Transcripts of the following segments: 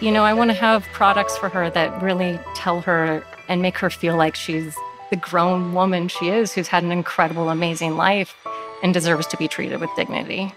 You know, I want to have products for her that really tell her and make her feel like she's the grown woman she is, who's had an incredible, amazing life and deserves to be treated with dignity.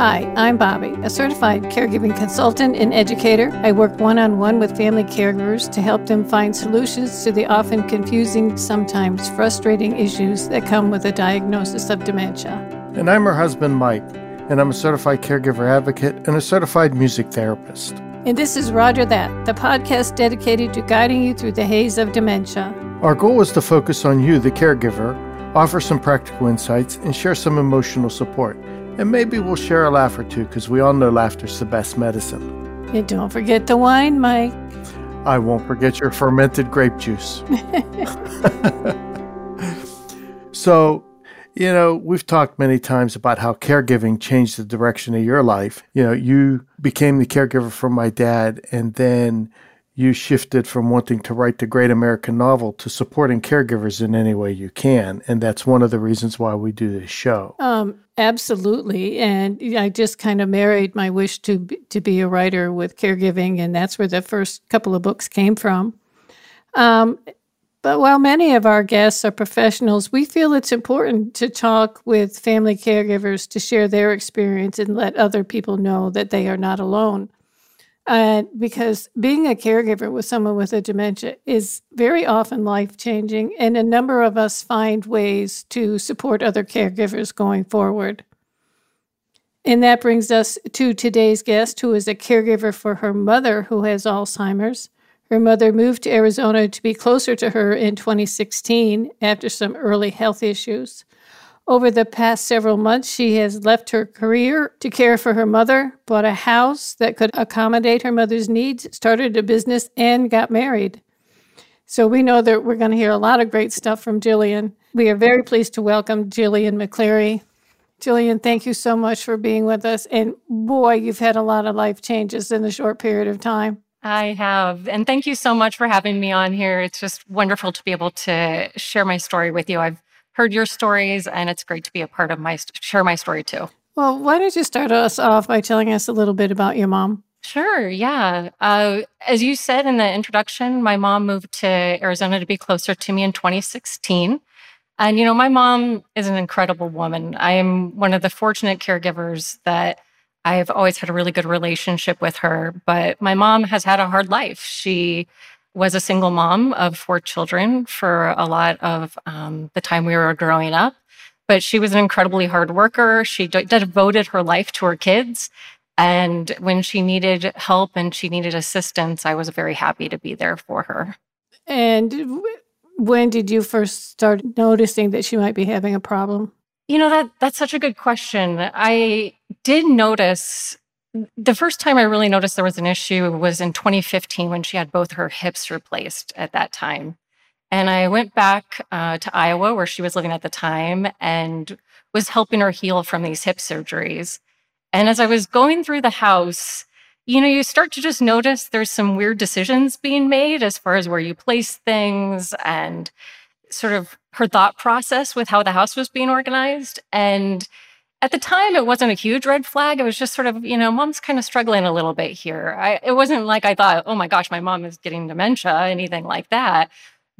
Hi, I'm Bobbi, a certified caregiving consultant and educator. I work one on one with family caregivers to help them find solutions to the often confusing, sometimes frustrating issues that come with a diagnosis of dementia. And I'm her husband, Mike, and I'm a certified caregiver advocate and a certified music therapist. And this is Rodger That, the podcast dedicated to guiding you through the haze of dementia. Our goal is to focus on you, the caregiver, offer some practical insights, and share some emotional support. And maybe we'll share a laugh or two because we all know laughter's the best medicine. And don't forget the wine, Mike. I won't forget your fermented grape juice. so, you know, we've talked many times about how caregiving changed the direction of your life. You know, you became the caregiver for my dad, and then you shifted from wanting to write the great American novel to supporting caregivers in any way you can. And that's one of the reasons why we do this show. Um, absolutely. And I just kind of married my wish to to be a writer with caregiving, and that's where the first couple of books came from. Um, but while many of our guests are professionals, we feel it's important to talk with family caregivers to share their experience and let other people know that they are not alone. Uh, because being a caregiver with someone with a dementia is very often life changing, and a number of us find ways to support other caregivers going forward. And that brings us to today's guest, who is a caregiver for her mother who has Alzheimer's. Her mother moved to Arizona to be closer to her in 2016 after some early health issues. Over the past several months, she has left her career to care for her mother, bought a house that could accommodate her mother's needs, started a business, and got married. So we know that we're going to hear a lot of great stuff from Jillian. We are very pleased to welcome Jillian McCleary. Jillian, thank you so much for being with us. And boy, you've had a lot of life changes in a short period of time. I have. And thank you so much for having me on here. It's just wonderful to be able to share my story with you. I've heard your stories, and it's great to be a part of my share my story too. Well, why don't you start us off by telling us a little bit about your mom? Sure, yeah. Uh, as you said in the introduction, my mom moved to Arizona to be closer to me in 2016. And, you know, my mom is an incredible woman. I am one of the fortunate caregivers that I've always had a really good relationship with her. But my mom has had a hard life. She was a single mom of four children for a lot of um, the time we were growing up. But she was an incredibly hard worker. She d- devoted her life to her kids. And when she needed help and she needed assistance, I was very happy to be there for her. And when did you first start noticing that she might be having a problem? You know that that's such a good question. I did notice the first time I really noticed there was an issue was in 2015 when she had both her hips replaced at that time. And I went back uh, to Iowa where she was living at the time and was helping her heal from these hip surgeries. And as I was going through the house, you know, you start to just notice there's some weird decisions being made as far as where you place things and sort of her thought process with how the house was being organized. And at the time it wasn't a huge red flag. It was just sort of you know mom's kind of struggling a little bit here. I, it wasn't like i thought oh my gosh my mom is getting dementia anything like that.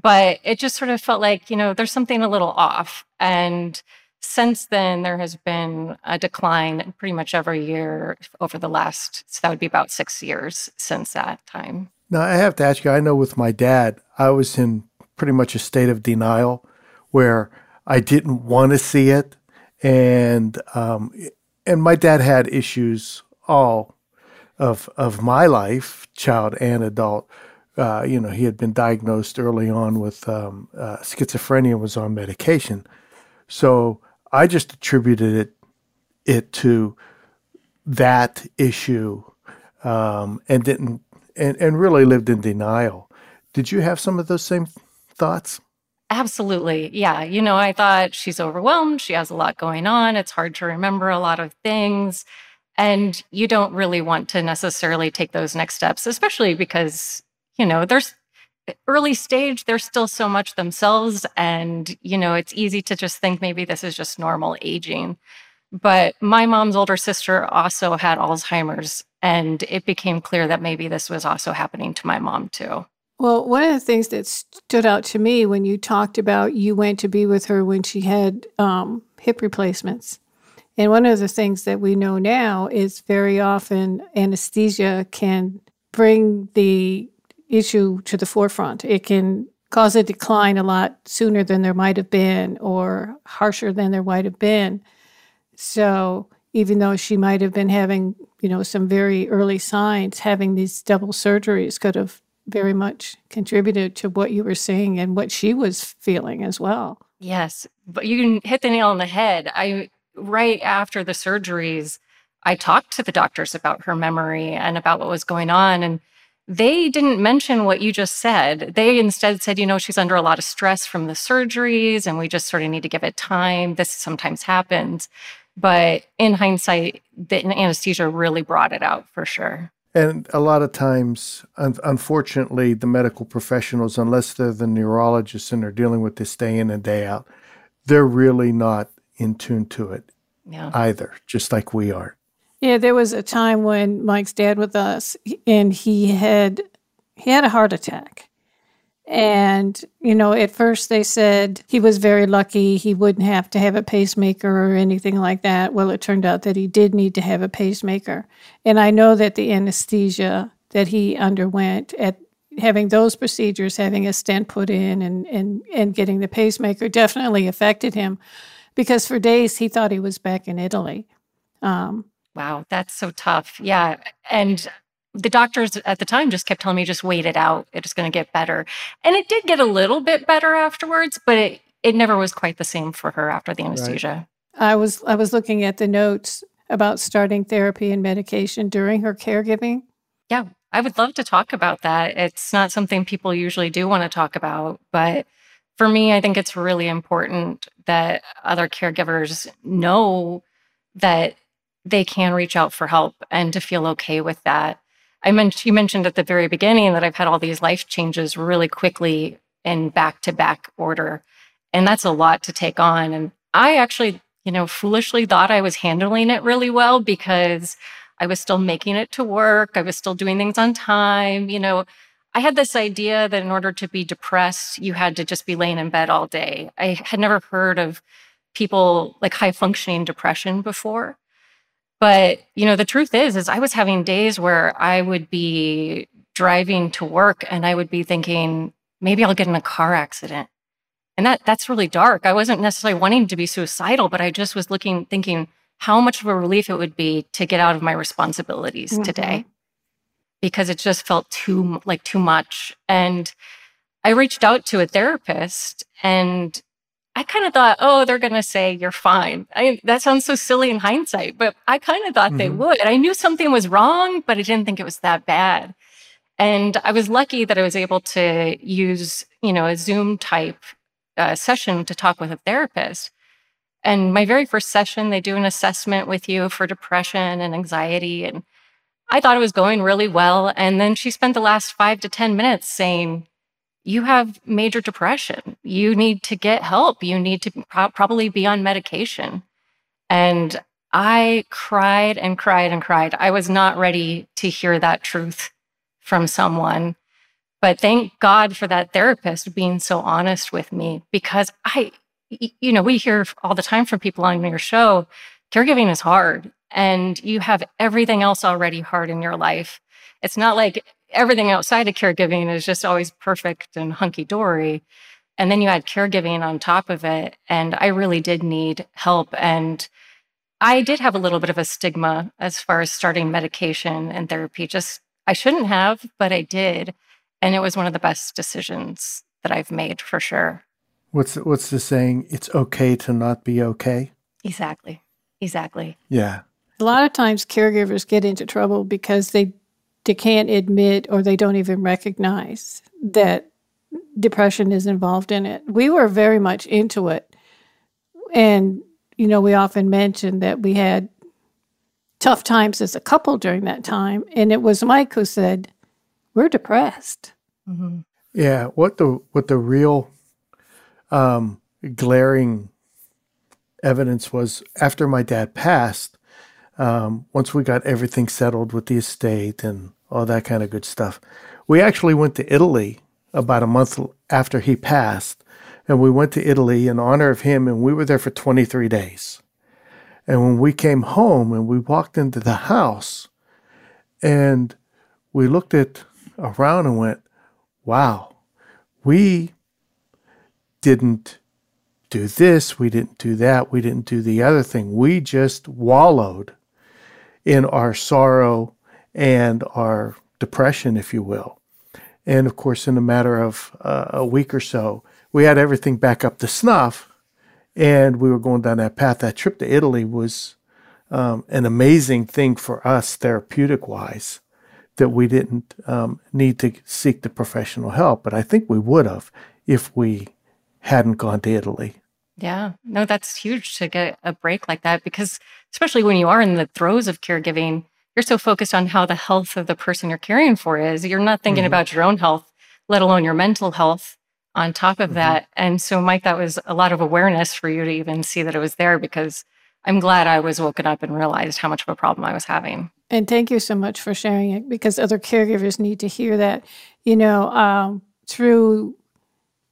But it just sort of felt like you know there's something a little off. And since then there has been a decline pretty much every year over the last so that would be about six years since that time. Now i have to ask you i know with my dad i was in pretty much a state of denial where i didn't want to see it and um, and my dad had issues all of of my life, child and adult. Uh, you know, he had been diagnosed early on with um, uh, schizophrenia, was on medication, so I just attributed it it to that issue, um, and didn't and, and really lived in denial. Did you have some of those same thoughts? Absolutely. Yeah. You know, I thought she's overwhelmed. She has a lot going on. It's hard to remember a lot of things. And you don't really want to necessarily take those next steps, especially because, you know, there's, eh, early stage, they're still so much themselves. And, you know, it's easy to just think maybe this is just normal aging. But my mom's older sister also had Alzheimer's, and it became clear that maybe this was also happening to my mom too. Well, one of the things that stood out to me when you talked about you went to be with her when she had um, hip replacements. And one of the things that we know now is very often anesthesia can bring the issue to the forefront. It can cause a decline a lot sooner than there might have been or harsher than there might have been. So even though she might have been having, you know, some very early signs, having these double surgeries could have very much contributed to what you were saying and what she was feeling as well. Yes, but you hit the nail on the head. I right after the surgeries, I talked to the doctors about her memory and about what was going on and they didn't mention what you just said. They instead said, you know, she's under a lot of stress from the surgeries and we just sort of need to give it time. This sometimes happens. But in hindsight, the anesthesia really brought it out for sure. And a lot of times, un- unfortunately, the medical professionals, unless they're the neurologists and they're dealing with this day in and day out, they're really not in tune to it yeah. either, just like we are. Yeah, there was a time when Mike's dad was us, and he had he had a heart attack, and, you know, at first they said he was very lucky. He wouldn't have to have a pacemaker or anything like that. Well, it turned out that he did need to have a pacemaker. And I know that the anesthesia that he underwent at having those procedures, having a stent put in and, and, and getting the pacemaker definitely affected him because for days he thought he was back in Italy. Um, wow, that's so tough. Yeah. And the doctors at the time just kept telling me just wait it out. It's going to get better. And it did get a little bit better afterwards but it, it never was quite the same for her after the anesthesia. Right. i was i was looking at the notes about starting therapy and medication during her caregiving. Yeah i would love to talk about that. It's not something people usually do want to talk about but for me i think it's really important that other caregivers know that they can reach out for help and to feel okay with that I mentioned you mentioned at the very beginning that I've had all these life changes really quickly in back to back order. And that's a lot to take on. And I actually, you know, foolishly thought I was handling it really well because I was still making it to work. I was still doing things on time. You know, I had this idea that in order to be depressed, you had to just be laying in bed all day. I had never heard of people like high functioning depression before. But, you know, the truth is, is I was having days where I would be driving to work and I would be thinking, maybe I'll get in a car accident. And that that's really dark. I wasn't necessarily wanting to be suicidal, but I just was looking, thinking how much of a relief it would be to get out of my responsibilities mm-hmm. today. Because it just felt too like too much. And I reached out to a therapist and I kind of thought, oh, they're going to say you're fine. I, that sounds so silly in hindsight, but I kind of thought mm-hmm. they would. I knew something was wrong, but I didn't think it was that bad. And I was lucky that I was able to use, you know, a Zoom type uh, session to talk with a therapist. And my very first session, they do an assessment with you for depression and anxiety. And I thought it was going really well. And then she spent the last five to 10 minutes saying, you have major depression. You need to get help. You need to pro- probably be on medication. And I cried and cried and cried. I was not ready to hear that truth from someone. But thank God for that therapist being so honest with me because I, you know, we hear all the time from people on your show caregiving is hard and you have everything else already hard in your life. It's not like everything outside of caregiving is just always perfect and hunky dory. And then you add caregiving on top of it. And I really did need help. And I did have a little bit of a stigma as far as starting medication and therapy. Just, I shouldn't have, but I did. And it was one of the best decisions that I've made for sure. What's what's the saying? It's okay to not be okay. Exactly. Exactly. Yeah. A lot of times caregivers get into trouble because they they can't admit or they don't even recognize that depression is involved in it. We were very much into it. And, you know, we often mention that we had tough times as a couple during that time. And it was Mike who said, We're depressed. Mm-hmm. Yeah, what the what the real um, glaring evidence was after my dad passed. Um, once we got everything settled with the estate and all that kind of good stuff, we actually went to Italy about a month after he passed, and we went to Italy in honor of him, and we were there for 23 days. And when we came home and we walked into the house, and we looked at around and went, "Wow, we didn't do this, we didn't do that, we didn't do the other thing. We just wallowed in our sorrow and our depression, if you will. And of course, in a matter of uh, a week or so, we had everything back up to snuff and we were going down that path. That trip to Italy was um, an amazing thing for us, therapeutic wise, that we didn't um, need to seek the professional help. But I think we would have if we hadn't gone to Italy. Yeah, no, that's huge to get a break like that because, especially when you are in the throes of caregiving, you're so focused on how the health of the person you're caring for is. You're not thinking mm-hmm. about your own health, let alone your mental health on top of mm-hmm. that. And so, Mike, that was a lot of awareness for you to even see that it was there because I'm glad I was woken up and realized how much of a problem I was having. And thank you so much for sharing it because other caregivers need to hear that. You know, um, through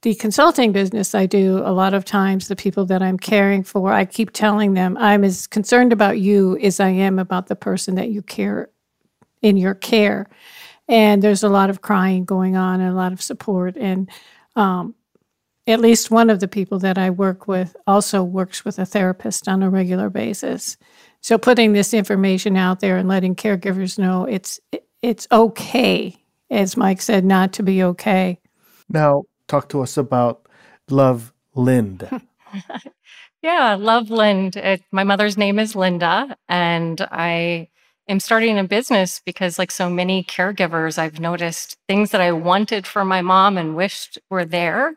the consulting business I do, a lot of times the people that I'm caring for, I keep telling them I'm as concerned about you as I am about the person that you care in your care. And there's a lot of crying going on and a lot of support. And um, at least one of the people that I work with also works with a therapist on a regular basis. So putting this information out there and letting caregivers know it's it's okay, as Mike said, not to be okay. Now, talk to us about Love Lind. yeah, Lovelind. It, my mother's name is Linda, and I am starting a business because, like so many caregivers, I've noticed things that I wanted for my mom and wished were there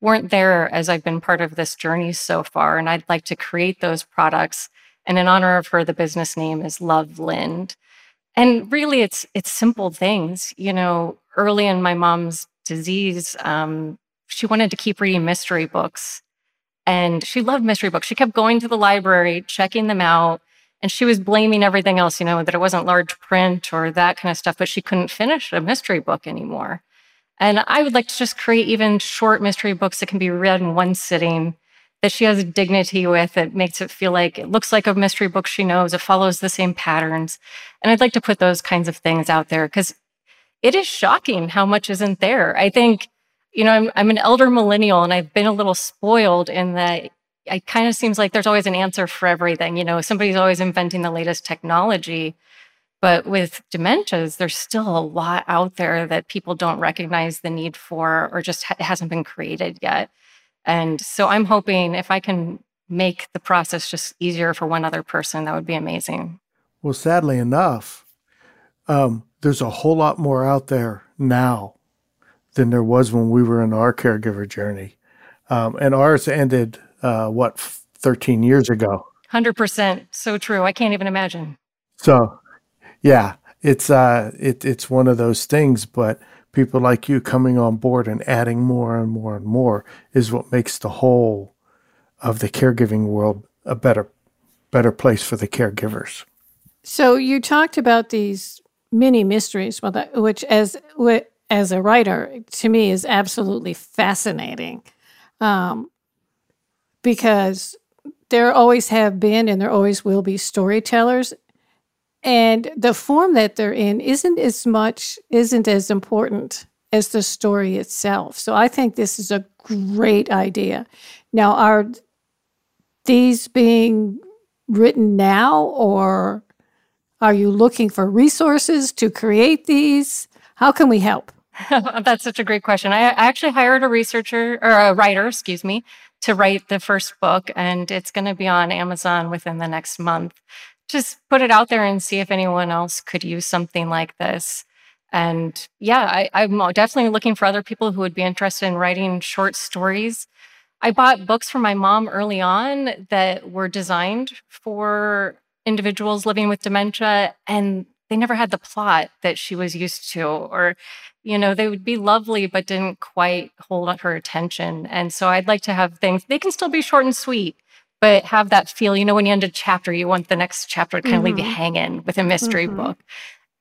weren't there as I've been part of this journey so far. And I'd like to create those products. And in honor of her, the business name is Lovelind. And really, it's it's simple things. You know, early in my mom's disease, um, she wanted to keep reading mystery books. And she loved mystery books. She kept going to the library, checking them out. And she was blaming everything else, you know, that it wasn't large print or that kind of stuff, but she couldn't finish a mystery book anymore. And I would like to just create even short mystery books that can be read in one sitting that she has dignity with. It makes it feel like it looks like a mystery book she knows. It follows the same patterns. And I'd like to put those kinds of things out there because it is shocking how much isn't there. I think, you know, I'm, I'm an elder millennial and I've been a little spoiled in that it kind of seems like there's always an answer for everything. You know, somebody's always inventing the latest technology. But with dementias, there's still a lot out there that people don't recognize the need for or just ha- hasn't been created yet. And so I'm hoping if I can make the process just easier for one other person, that would be amazing. Well, sadly enough, um, there's a whole lot more out there now than there was when we were in our caregiver journey. Um, and ours ended, uh, what, 13 years ago? 100%. So true. I can't even imagine. So, yeah, it's, uh, it, it's one of those things, but people like you coming on board and adding more and more and more is what makes the whole of the caregiving world a better, better place for the caregivers. So you talked about these many mysteries, which as as a writer to me is absolutely fascinating, um, because there always have been and there always will be storytellers, and the form that they're in isn't as much isn't as important as the story itself. So I think this is a great idea. Now, are these being written now or are you looking for resources to create these? How can we help? That's such a great question. I actually hired a researcher or a writer, excuse me, to write the first book, and it's going to be on Amazon within the next month. Just put it out there and see if anyone else could use something like this. And yeah, I, am definitely looking for other people who would be interested in writing short stories. I bought books from my mom early on that were designed for individuals living with dementia. And they never had the plot that she was used to or you know they would be lovely but didn't quite hold her attention and so i'd like to have things they can still be short and sweet but have that feel you know when you end a chapter you want the next chapter to kind mm-hmm. of leave you mm-hmm. hanging with a mystery mm-hmm. book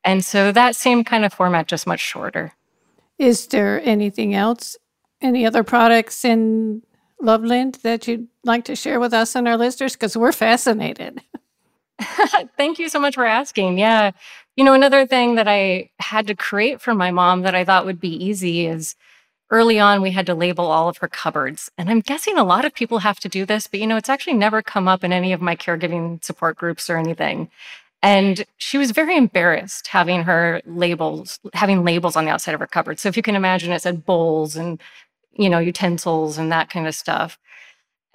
and so that same kind of format just much shorter is there anything else any other products in Lovelind that you'd like to share with us and our listeners because we're fascinated Thank you so much for asking. Yeah. You know, another thing that I had to create for my mom that I thought would be easy is early on we had to label all of her cupboards. And I'm guessing a lot of people have to do this, but you know, it's actually never come up in any of my caregiving support groups or anything. And she was very embarrassed having her labels, having labels on the outside of her cupboard. So if you can imagine, it said bowls and, you know, utensils and that kind of stuff.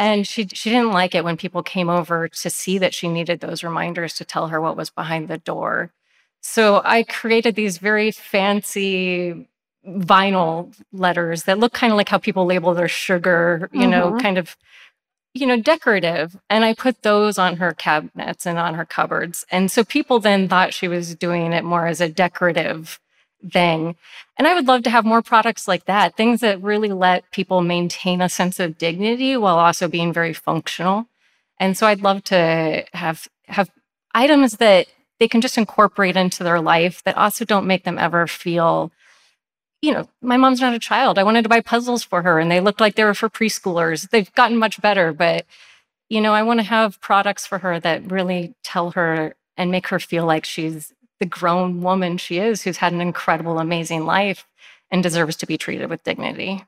And she she didn't like it when people came over to see that she needed those reminders to tell her what was behind the door. So I created these very fancy vinyl letters that look kind of like how people label their sugar, you mm-hmm. know, kind of you know, decorative. And I put those on her cabinets and on her cupboards. And so people then thought she was doing it more as a decorative thing. And I would love to have more products like that, things that really let people maintain a sense of dignity while also being very functional. And so I'd love to have have items that they can just incorporate into their life that also don't make them ever feel you know, my mom's not a child. I wanted to buy puzzles for her and they looked like they were for preschoolers. They've gotten much better, but you know, I want to have products for her that really tell her and make her feel like she's the grown woman she is who's had an incredible, amazing life and deserves to be treated with dignity.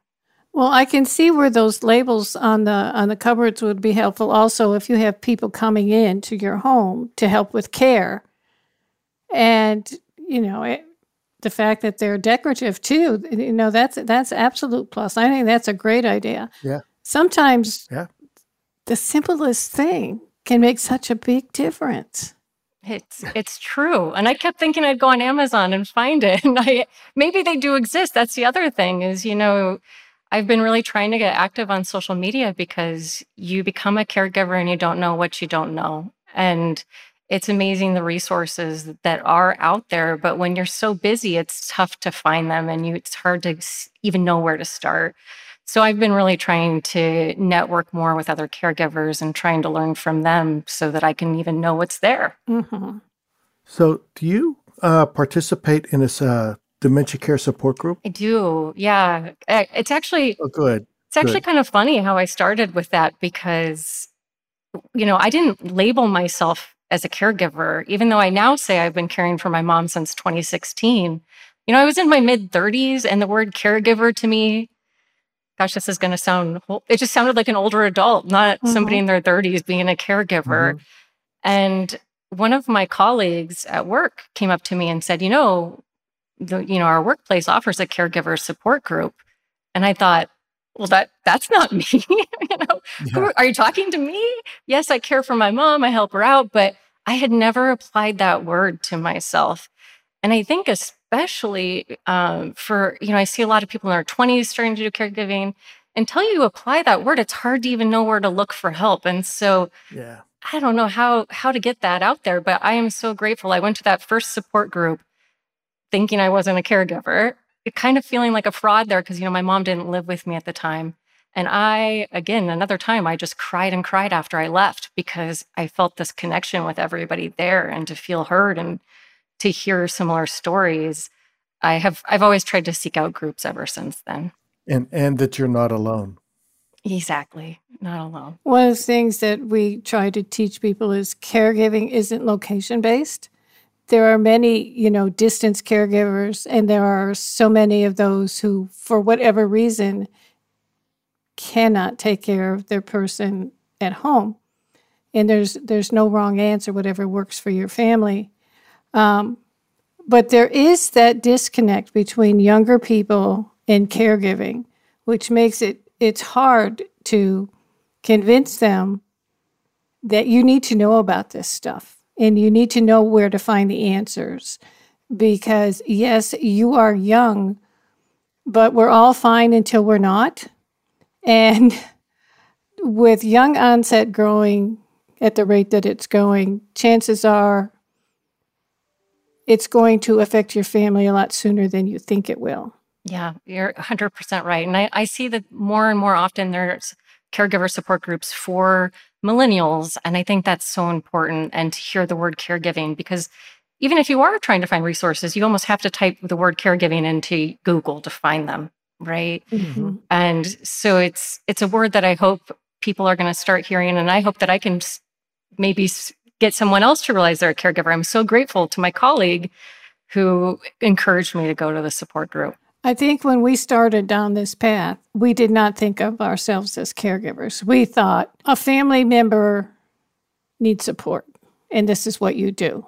Well, I can see where those labels on the on the cupboards would be helpful also if you have people coming in to your home to help with care. And you know, it, the fact that they're decorative too, you know, that's that's absolute plus. I think that's a great idea. Yeah. Sometimes yeah. the simplest thing can make such a big difference. It's it's true. And I kept thinking I'd go on Amazon and find it. And I maybe they do exist. That's the other thing is, you know, I've been really trying to get active on social media because you become a caregiver and you don't know what you don't know. And it's amazing the resources that are out there, but when you're so busy, it's tough to find them and you it's hard to even know where to start. So I've been really trying to network more with other caregivers and trying to learn from them so that I can even know what's there. Mm-hmm. So, do you uh, participate in this uh, dementia care support group? I do. Yeah, it's actually oh, good. It's actually good. kind of funny how I started with that because, you know, I didn't label myself as a caregiver, even though I now say I've been caring for my mom since 2016. You know, I was in my mid 30s, and the word caregiver to me gosh, this is going to sound, it just sounded like an older adult, not mm-hmm. somebody in their 30s being a caregiver. Mm-hmm. And one of my colleagues at work came up to me and said, you know, the, you know, our workplace offers a caregiver support group. And I thought, well, that that's not me. you know, yeah. are you talking to me? Yes, I care for my mom. I help her out, but I had never applied that word to myself. And I think, especially um, for, you know, I see a lot of people in their 20s starting to do caregiving. Until you apply that word, it's hard to even know where to look for help. And so, yeah. I don't know how how to get that out there, but I am so grateful. I went to that first support group thinking I wasn't a caregiver, kind of feeling like a fraud there because you know my mom didn't live with me at the time. And I, again, another time, I just cried and cried after I left because I felt this connection with everybody there and to feel heard and to hear similar stories. I have I've always tried to seek out groups ever since then. And and that you're not alone. Exactly. Not alone. One of the things that we try to teach people is caregiving isn't location based. There are many, you know, distance caregivers, and there are so many of those who, for whatever reason, cannot take care of their person at home. And there's there's no wrong answer, whatever works for your family. Um, but there is that disconnect between younger people and caregiving, which makes it it's hard to convince them that you need to know about this stuff and you need to know where to find the answers because yes you are young but we're all fine until we're not. And with young onset growing at the rate that it's going chances are it's going to affect your family a lot sooner than you think it will. Yeah, you're 100% right. And I, I see that more and more often there's caregiver support groups for millennials. And I think that's so important. And to hear the word caregiving, because even if you are trying to find resources, you almost have to type the word caregiving into Google to find them, right? Mm-hmm. And so it's it's a word that I hope people are going to start hearing, and I hope that I can maybe get someone else to realize they're a caregiver. I'm so grateful to my colleague who encouraged me to go to the support group. I think when we started down this path, we did not think of ourselves as caregivers. We thought a family member needs support, and this is what you do.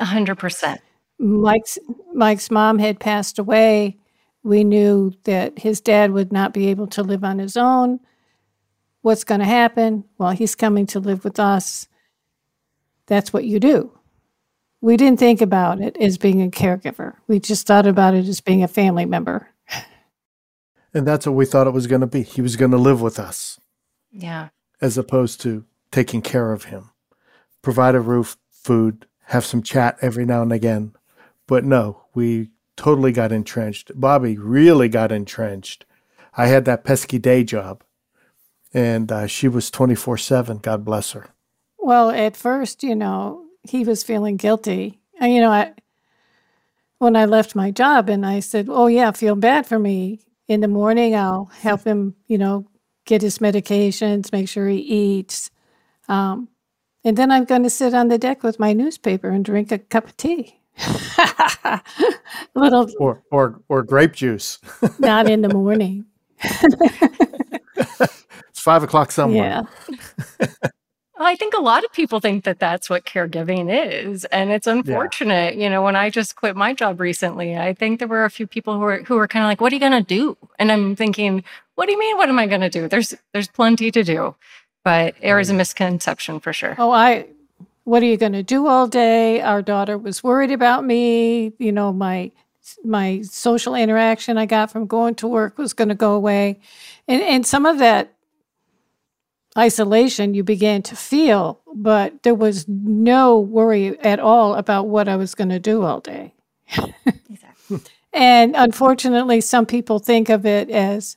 100%. Mike's, Mike's mom had passed away. We knew that his dad would not be able to live on his own. What's going to happen? Well, he's coming to live with us. That's what you do. We didn't think about it as being a caregiver. We just thought about it as being a family member. And that's what we thought it was going to be. He was going to live with us. Yeah. As opposed to taking care of him, provide a roof, food, have some chat every now and again. But no, we totally got entrenched. Bobbi really got entrenched. I had that pesky day job, and uh, she was 24 7. God bless her. Well, at first, you know, he was feeling guilty. And, you know, I, when I left my job and I said, Oh, yeah, feel bad for me. In the morning, I'll help him, you know, get his medications, make sure he eats. Um, and then I'm going to sit on the deck with my newspaper and drink a cup of tea. little or or or grape juice. not in the morning. it's five o'clock somewhere. Yeah. I think a lot of people think that that's what caregiving is, and it's unfortunate. Yeah. You know, when I just quit my job recently, I think there were a few people who were who were kind of like, "What are you going to do?" And I'm thinking, "What do you mean? What am I going to do? There's there's plenty to do." But there is a misconception for sure. Oh, I. What are you going to do all day? Our daughter was worried about me. You know, my my social interaction I got from going to work was going to go away, and and some of that isolation you began to feel, but there was no worry at all about what I was going to do all day. exactly. and unfortunately, some people think of it as,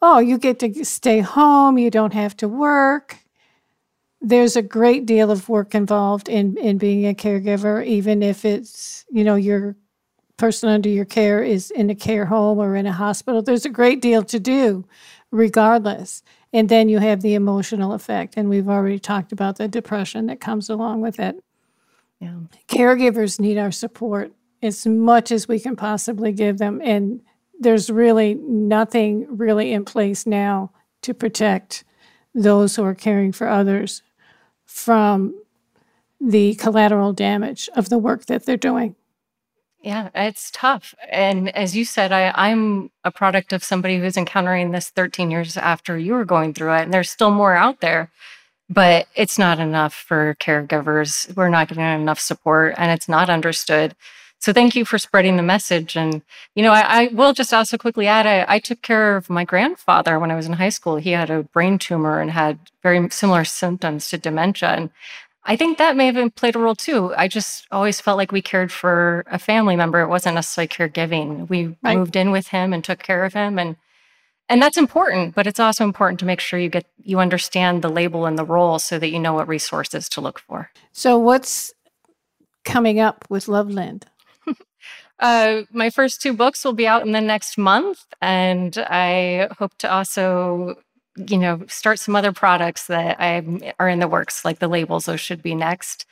oh, you get to stay home, you don't have to work. There's a great deal of work involved in, in being a caregiver, even if it's, you know, your person under your care is in a care home or in a hospital. There's a great deal to do regardless. And then you have the emotional effect. And we've already talked about the depression that comes along with it. Yeah. Caregivers need our support as much as we can possibly give them. And there's really nothing really in place now to protect those who are caring for others from the collateral damage of the work that they're doing. Yeah, it's tough. And as you said, I, I'm a product of somebody who's encountering this 13 years after you were going through it. And there's still more out there, but it's not enough for caregivers. We're not getting enough support and it's not understood. So thank you for spreading the message. And, you know, I, I will just also quickly add I, I took care of my grandfather when I was in high school. He had a brain tumor and had very similar symptoms to dementia. And I think that may have played a role too. I just always felt like we cared for a family member. It wasn't necessarily caregiving. We right. moved in with him and took care of him and and that's important, but it's also important to make sure you get you understand the label and the role so that you know what resources to look for. So what's coming up with Lovelind? uh, my first two books will be out in the next month, and I hope to also you know, start some other products that I are in the works, like the labels. Those should be next.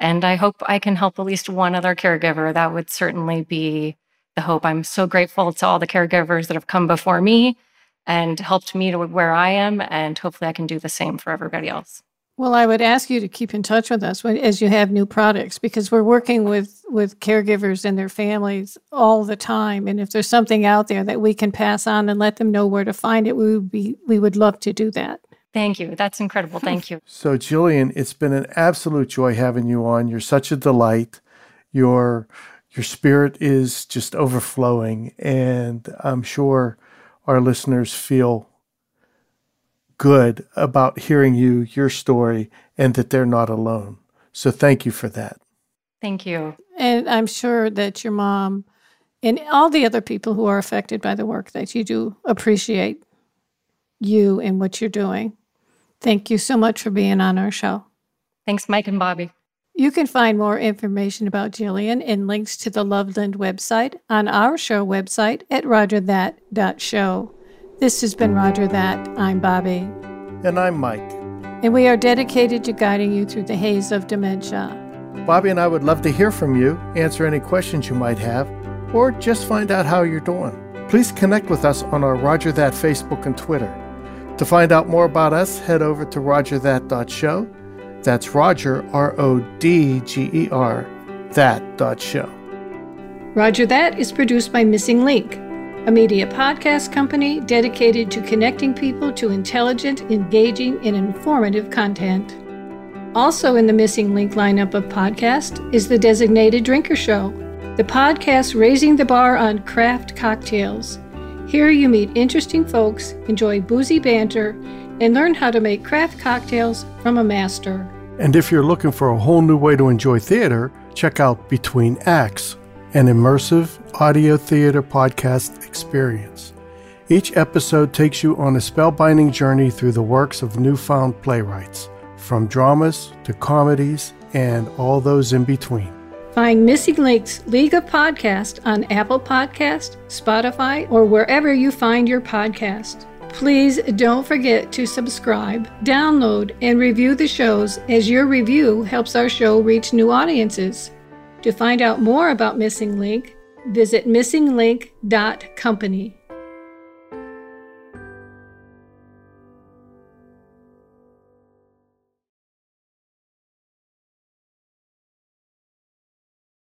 And I hope I can help at least one other caregiver. That would certainly be the hope. I'm so grateful to all the caregivers that have come before me and helped me to where I am. And hopefully I can do the same for everybody else. Well, I would ask you to keep in touch with us when, as you have new products because we're working with with caregivers and their families all the time. And if there's something out there that we can pass on and let them know where to find it, we would be we would love to do that. Thank you. That's incredible. Thank you. So, Jillian, it's been an absolute joy having you on. You're such a delight. Your your spirit is just overflowing, and I'm sure our listeners feel good about hearing you, your story, and that they're not alone. So thank you for that. Thank you. And I'm sure that your mom and all the other people who are affected by the work that you do appreciate you and what you're doing. Thank you so much for being on our show. Thanks, Mike and Bobbi. You can find more information about Jillian and links to the Lovelind website on our show website at rodgerthat.show. This has been Rodger That. I'm Bobbi. And I'm Mike. And we are dedicated to guiding you through the haze of dementia. Bobbi and I would love to hear from you, answer any questions you might have, or just find out how you're doing. Please connect with us on our Rodger That Facebook and Twitter. To find out more about us, head over to rodgerthat.show. That's Rodger, R O D G E R, that dot show. Rodger That is produced by Missing Link, a media podcast company dedicated to connecting people to intelligent, engaging, and informative content. Also in the Missing Link lineup of podcasts is the Designated Drinker Show, the podcast raising the bar on craft cocktails. Here you meet interesting folks, enjoy boozy banter, and learn how to make craft cocktails from a master. And if you're looking for a whole new way to enjoy theater, check out Between Acts, an immersive audio theater podcast experience. Each episode takes you on a spellbinding journey through the works of newfound playwrights, from dramas to comedies and all those in between. Find Missing Link's League of Podcast on Apple Podcast, Spotify, or wherever you find your podcast. Please don't forget to subscribe, download, and review the shows as your review helps our show reach new audiences. To find out more about Missing Link, visit missinglink.company.